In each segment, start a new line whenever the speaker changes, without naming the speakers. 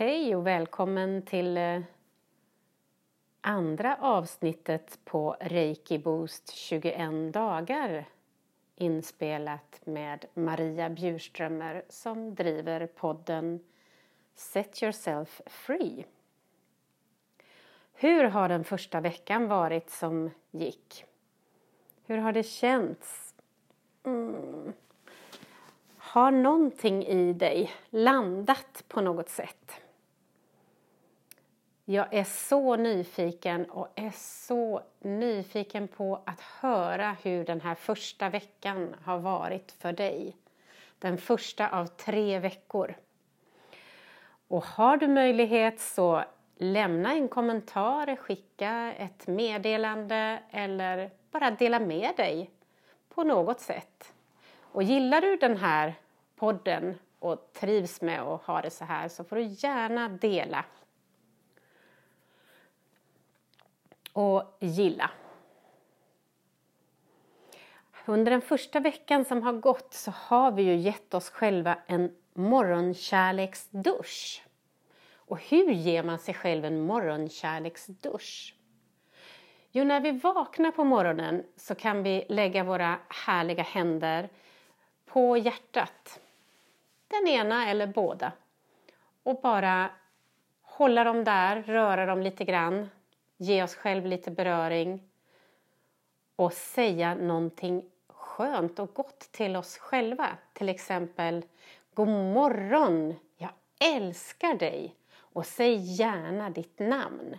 Hej och välkommen till eh, andra avsnittet på Reiki Boost 21 dagar inspelat med Maria Bjurströmer som driver podden Set Yourself Free. Hur har den första veckan varit som gick? Hur har det känts? Mm. Har någonting i dig landat på något sätt? Jag är så nyfiken och är så nyfiken på att höra hur den här första veckan har varit för dig. Den första av tre veckor. Och har du möjlighet så lämna en kommentar, skicka ett meddelande eller bara dela med dig på något sätt. Och gillar du den här podden och trivs med att ha det så här så får du gärna dela. Och gilla. Under den första veckan som har gått så har vi ju gett oss själva en morgonkärleksdusch. Och hur ger man sig själv en morgonkärleksdusch? Jo, när vi vaknar på morgonen så kan vi lägga våra härliga händer på hjärtat. Den ena eller båda. Och bara hålla dem där, röra dem lite grann, ge oss själv lite beröring och säga någonting skönt och gott till oss själva. Till exempel God morgon! Jag älskar dig! Och säg gärna ditt namn.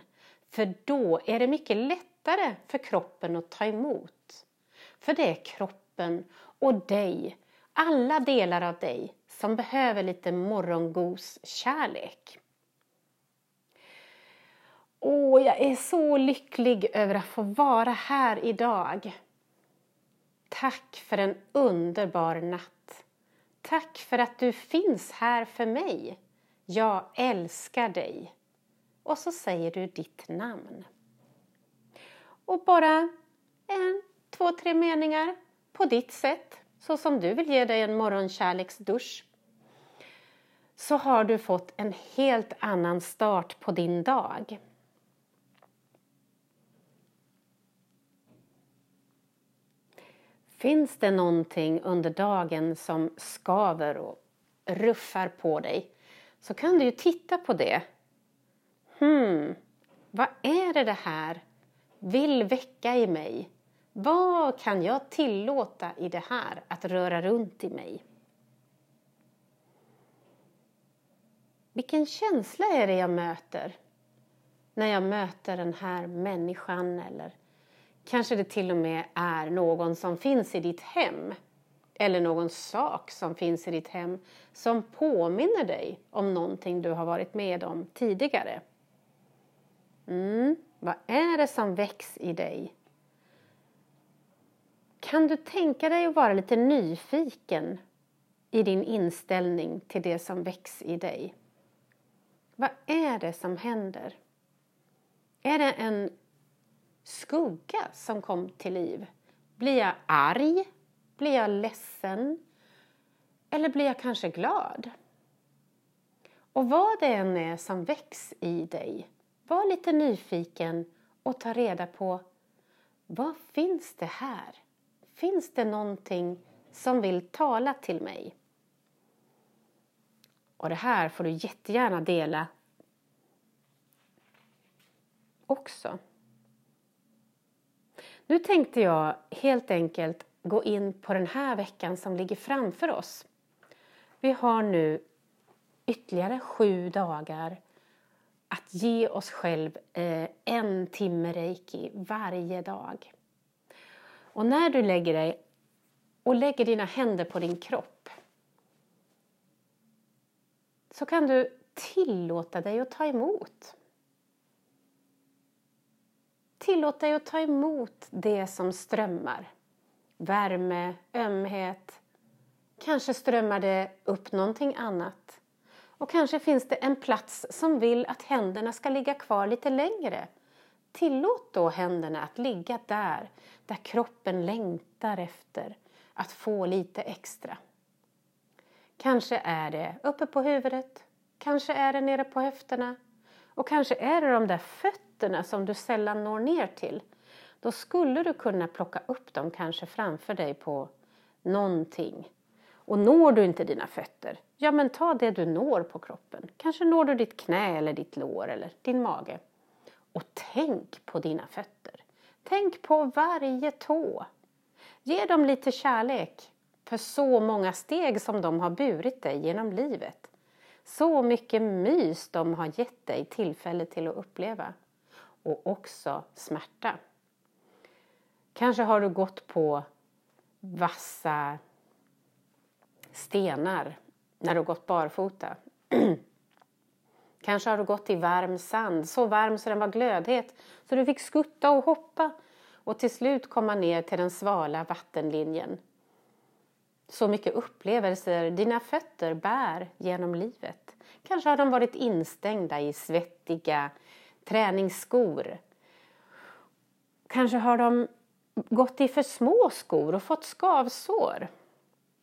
För då är det mycket lättare för kroppen att ta emot. För det är kroppen och dig, alla delar av dig som behöver lite morgongos-kärlek. Åh, jag är så lycklig över att få vara här idag. Tack för en underbar natt. Tack för att du finns här för mig. Jag älskar dig. Och så säger du ditt namn. Och bara en, två, tre meningar på ditt sätt, så som du vill ge dig en morgonkärleksdusch så har du fått en helt annan start på din dag. Finns det någonting under dagen som skaver och ruffar på dig så kan du ju titta på det. Hmm, vad är det det här vill väcka i mig? Vad kan jag tillåta i det här att röra runt i mig? Vilken känsla är det jag möter när jag möter den här människan eller kanske det till och med är någon som finns i ditt hem eller någon sak som finns i ditt hem som påminner dig om någonting du har varit med om tidigare. Mm, vad är det som väcks i dig? Kan du tänka dig att vara lite nyfiken i din inställning till det som väcks i dig? Vad är det som händer? Är det en skugga som kom till liv? Blir jag arg? Blir jag ledsen? Eller blir jag kanske glad? Och vad det än är som väcks i dig, var lite nyfiken och ta reda på vad finns det här? Finns det någonting som vill tala till mig? Och det här får du jättegärna dela också. Nu tänkte jag helt enkelt gå in på den här veckan som ligger framför oss. Vi har nu ytterligare sju dagar att ge oss själv eh, en timme reiki varje dag. Och när du lägger dig och lägger dina händer på din kropp så kan du tillåta dig att ta emot. Tillåt dig att ta emot det som strömmar. Värme, ömhet. Kanske strömmar det upp någonting annat. Och kanske finns det en plats som vill att händerna ska ligga kvar lite längre. Tillåt då händerna att ligga där, där kroppen längtar efter att få lite extra. Kanske är det uppe på huvudet, Kanske är det nere på höfterna. Och kanske är det de där fötterna som du sällan når ner till. Då skulle du kunna plocka upp dem kanske framför dig på någonting. Och når du inte dina fötter, ja men ta det du når på kroppen. Kanske når du ditt knä eller ditt lår eller din mage. Och tänk på dina fötter. Tänk på varje tå. Ge dem lite kärlek för så många steg som de har burit dig genom livet. Så mycket mys de har gett dig tillfälle till att uppleva. Och också smärta. Kanske har du gått på vassa stenar när du gått barfota. Kanske har du gått i varm sand, så varm så den var glödhet så du fick skutta och hoppa och till slut komma ner till den svala vattenlinjen. Så mycket upplevelser dina fötter bär genom livet. Kanske har de varit instängda i svettiga träningsskor. Kanske har de gått i för små skor och fått skavsår.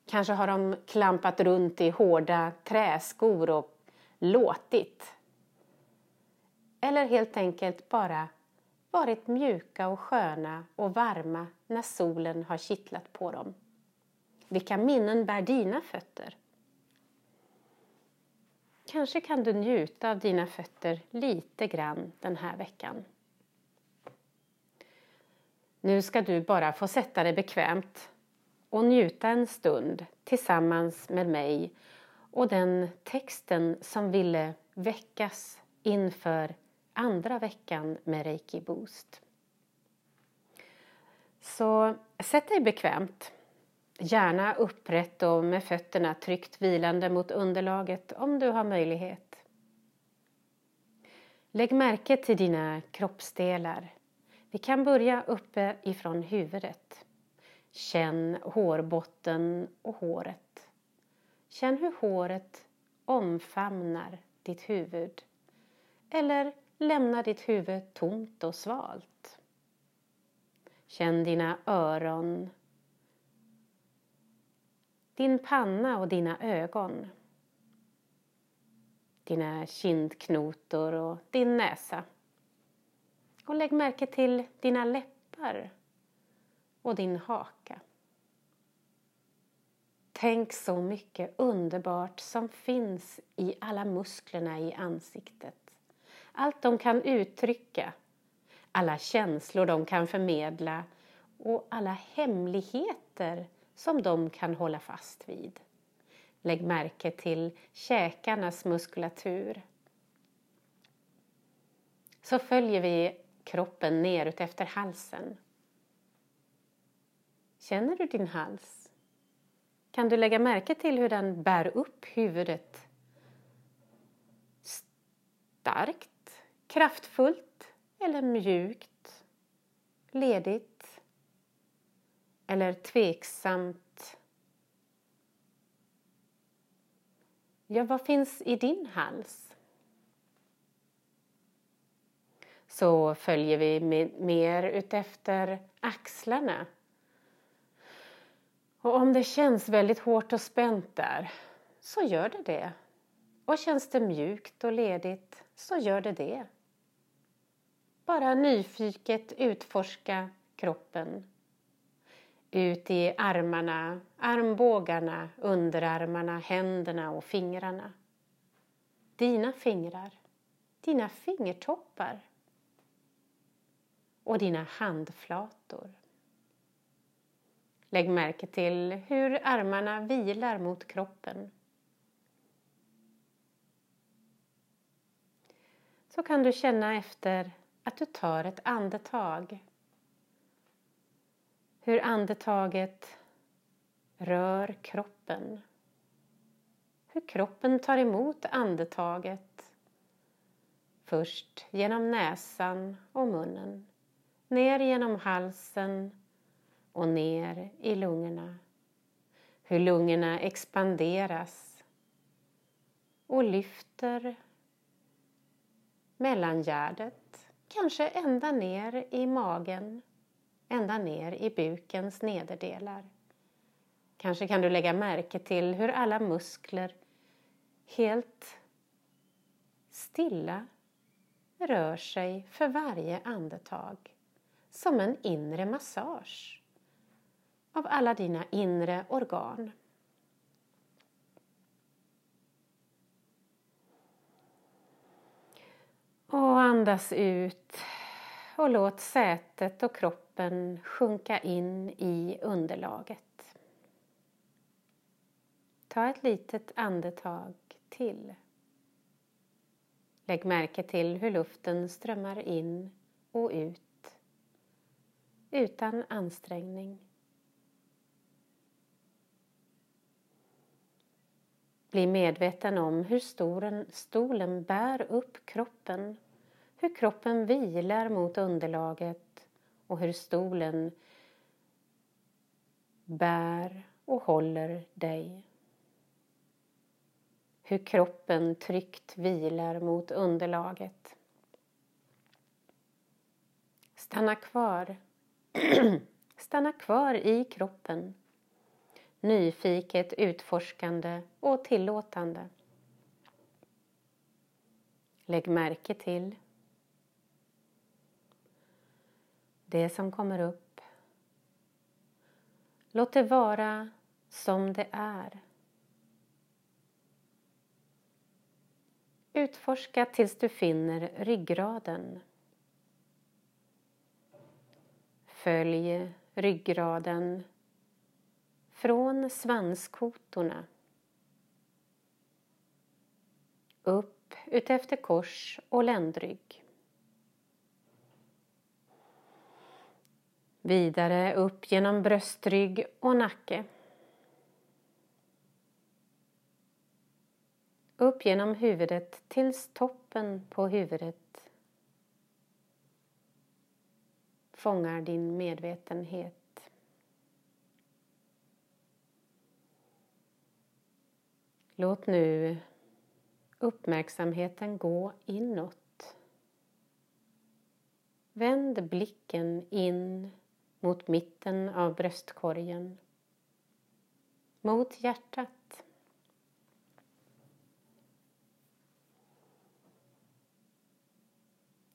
Kanske har de klampat runt i hårda träskor och låtit. Eller helt enkelt bara varit mjuka och sköna och varma när solen har kittlat på dem. Vilka minnen bär dina fötter? Kanske kan du njuta av dina fötter lite grann den här veckan. Nu ska du bara få sätta dig bekvämt och njuta en stund tillsammans med mig och den texten som ville väckas inför andra veckan med Reiki Boost. Så sätt dig bekvämt, gärna upprätt och med fötterna tryggt vilande mot underlaget om du har möjlighet. Lägg märke till dina kroppsdelar. Vi kan börja uppe ifrån huvudet. Känn hårbotten och håret. Känn hur håret omfamnar ditt huvud. Eller lämnar ditt huvud tomt och svalt. Känn dina öron, din panna och dina ögon. Dina kindknotor och din näsa. Och lägg märke till dina läppar och din haka. Tänk så mycket underbart som finns i alla musklerna i ansiktet. Allt de kan uttrycka, alla känslor de kan förmedla och alla hemligheter som de kan hålla fast vid. Lägg märke till käkarnas muskulatur. Så följer vi kroppen nerut efter halsen. Känner du din hals? Kan du lägga märke till hur den bär upp huvudet? Starkt, kraftfullt eller mjukt? Ledigt? Eller tveksamt? Ja, vad finns i din hals? Så följer vi mer utefter axlarna och om det känns väldigt hårt och spänt där, så gör det det. Och känns det mjukt och ledigt, så gör det det. Bara nyfiket utforska kroppen. Ut i armarna, armbågarna, underarmarna, händerna och fingrarna. Dina fingrar, dina fingertoppar och dina handflator. Lägg märke till hur armarna vilar mot kroppen. Så kan du känna efter att du tar ett andetag. Hur andetaget rör kroppen. Hur kroppen tar emot andetaget. Först genom näsan och munnen, ner genom halsen och ner i lungorna. Hur lungorna expanderas och lyfter mellangärdet, kanske ända ner i magen, ända ner i bukens nederdelar. Kanske kan du lägga märke till hur alla muskler helt stilla rör sig för varje andetag som en inre massage av alla dina inre organ. Och andas ut och låt sätet och kroppen sjunka in i underlaget. Ta ett litet andetag till. Lägg märke till hur luften strömmar in och ut utan ansträngning. Bli medveten om hur stolen, stolen bär upp kroppen, hur kroppen vilar mot underlaget och hur stolen bär och håller dig. Hur kroppen tryggt vilar mot underlaget. Stanna kvar. Stanna kvar i kroppen nyfiket, utforskande och tillåtande. Lägg märke till det som kommer upp. Låt det vara som det är. Utforska tills du finner ryggraden. Följ ryggraden från svanskotorna upp utefter kors och ländrygg. Vidare upp genom bröstrygg och nacke. Upp genom huvudet tills toppen på huvudet fångar din medvetenhet. Låt nu uppmärksamheten gå inåt. Vänd blicken in mot mitten av bröstkorgen, mot hjärtat.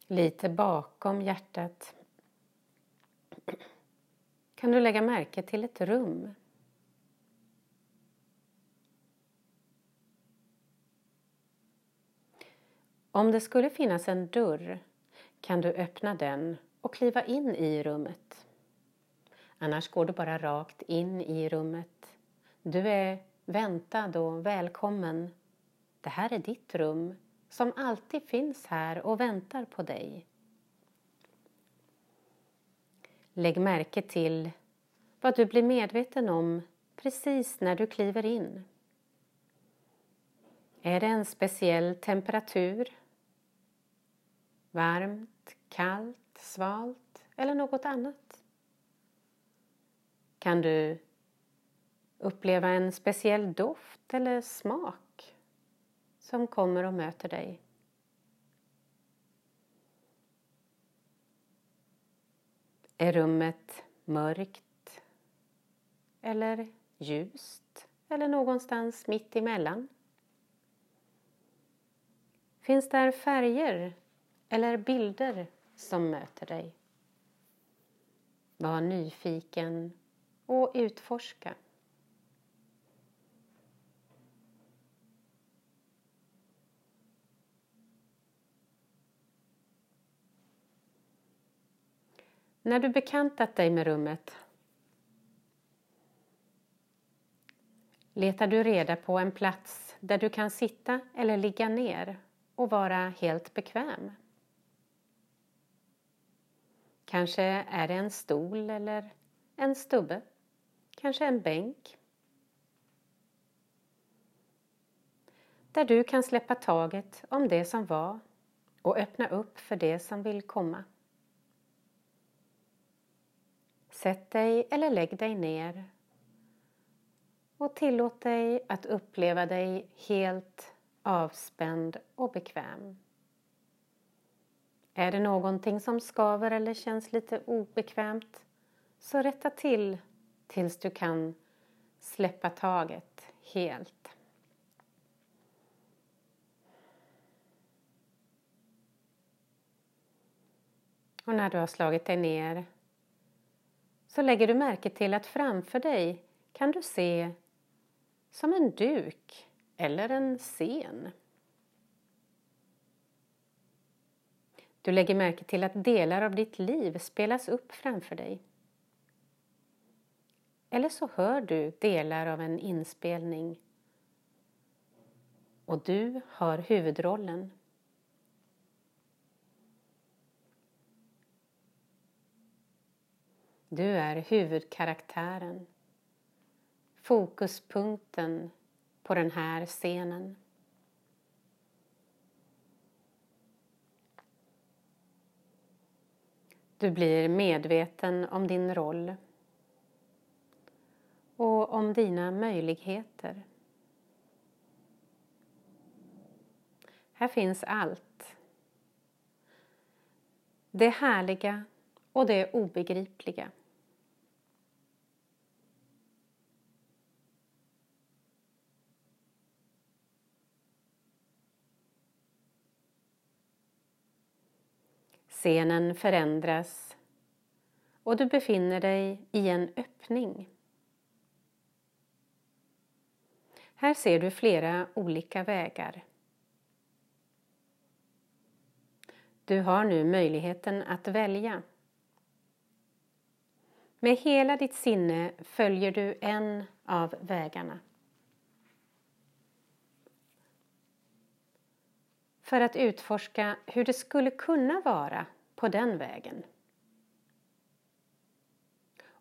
Lite bakom hjärtat kan du lägga märke till ett rum Om det skulle finnas en dörr kan du öppna den och kliva in i rummet. Annars går du bara rakt in i rummet. Du är väntad och välkommen. Det här är ditt rum som alltid finns här och väntar på dig. Lägg märke till vad du blir medveten om precis när du kliver in. Är det en speciell temperatur Varmt, kallt, svalt eller något annat? Kan du uppleva en speciell doft eller smak som kommer och möter dig? Är rummet mörkt eller ljust eller någonstans mitt emellan? Finns där färger eller bilder som möter dig. Var nyfiken och utforska. När du bekantat dig med rummet letar du reda på en plats där du kan sitta eller ligga ner och vara helt bekväm. Kanske är det en stol eller en stubbe. Kanske en bänk. Där du kan släppa taget om det som var och öppna upp för det som vill komma. Sätt dig eller lägg dig ner och tillåt dig att uppleva dig helt avspänd och bekväm. Är det någonting som skaver eller känns lite obekvämt så rätta till tills du kan släppa taget helt. Och när du har slagit dig ner så lägger du märke till att framför dig kan du se som en duk eller en scen. Du lägger märke till att delar av ditt liv spelas upp framför dig. Eller så hör du delar av en inspelning och du har huvudrollen. Du är huvudkaraktären, fokuspunkten på den här scenen. Du blir medveten om din roll och om dina möjligheter. Här finns allt. Det härliga och det obegripliga. Scenen förändras och du befinner dig i en öppning. Här ser du flera olika vägar. Du har nu möjligheten att välja. Med hela ditt sinne följer du en av vägarna. För att utforska hur det skulle kunna vara på den vägen.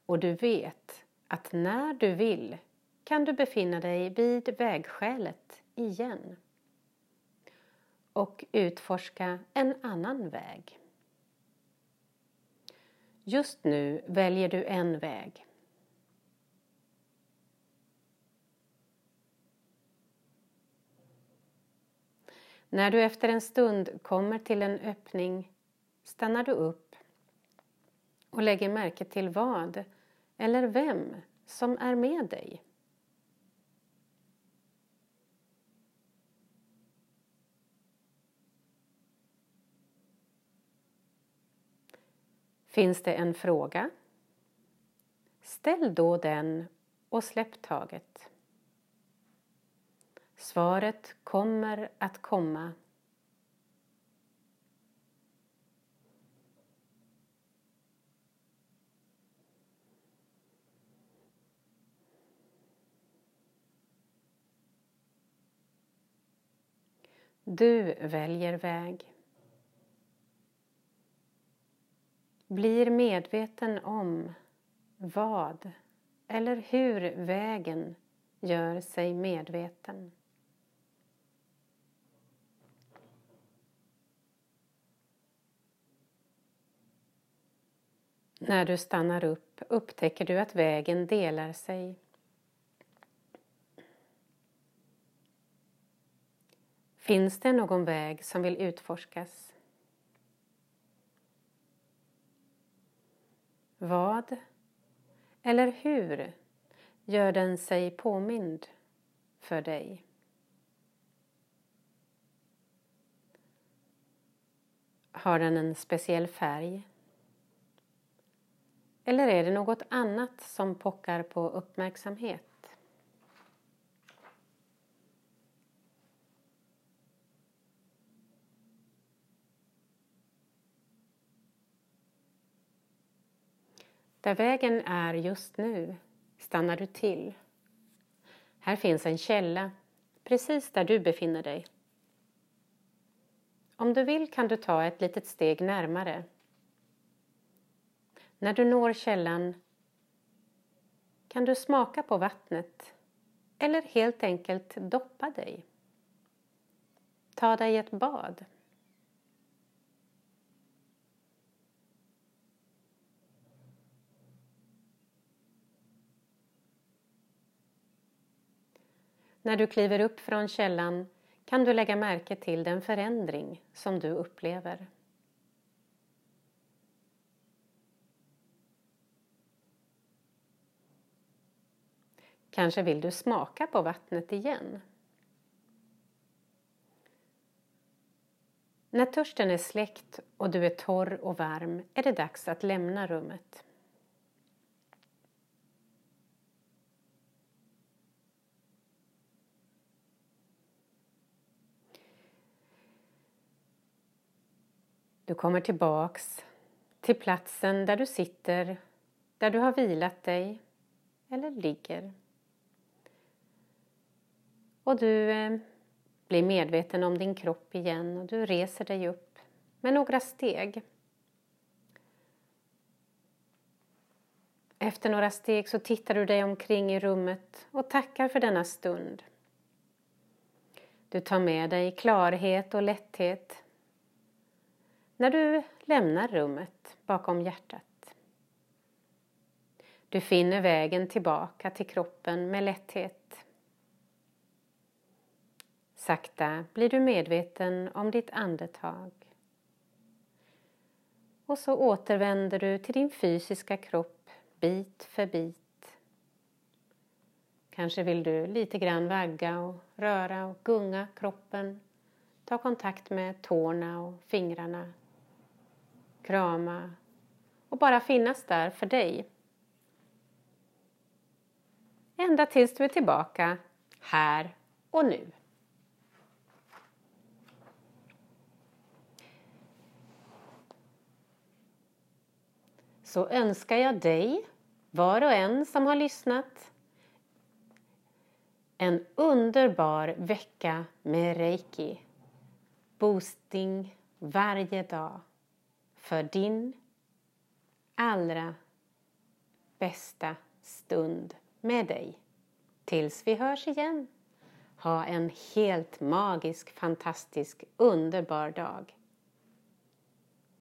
Och du vet att när du vill kan du befinna dig vid vägskälet igen och utforska en annan väg. Just nu väljer du en väg. När du efter en stund kommer till en öppning stannar du upp och lägger märke till vad eller vem som är med dig. Finns det en fråga? Ställ då den och släpp taget. Svaret kommer att komma. Du väljer väg. Blir medveten om vad eller hur vägen gör sig medveten. När du stannar upp upptäcker du att vägen delar sig. Finns det någon väg som vill utforskas? Vad eller hur gör den sig påmind för dig? Har den en speciell färg? Eller är det något annat som pockar på uppmärksamhet? Där vägen är just nu stannar du till. Här finns en källa, precis där du befinner dig. Om du vill kan du ta ett litet steg närmare. När du når källan kan du smaka på vattnet eller helt enkelt doppa dig. Ta dig ett bad. När du kliver upp från källan kan du lägga märke till den förändring som du upplever. Kanske vill du smaka på vattnet igen. När törsten är släckt och du är torr och varm är det dags att lämna rummet. Du kommer tillbaks till platsen där du sitter, där du har vilat dig eller ligger. Och du eh, blir medveten om din kropp igen och du reser dig upp med några steg. Efter några steg så tittar du dig omkring i rummet och tackar för denna stund. Du tar med dig klarhet och lätthet när du lämnar rummet bakom hjärtat. Du finner vägen tillbaka till kroppen med lätthet. Sakta blir du medveten om ditt andetag. Och så återvänder du till din fysiska kropp bit för bit. Kanske vill du lite grann vagga och röra och gunga kroppen. Ta kontakt med tårna och fingrarna krama och bara finnas där för dig. Ända tills du är tillbaka här och nu. Så önskar jag dig, var och en som har lyssnat, en underbar vecka med reiki. Boosting varje dag för din allra bästa stund med dig. Tills vi hörs igen. Ha en helt magisk, fantastisk, underbar dag.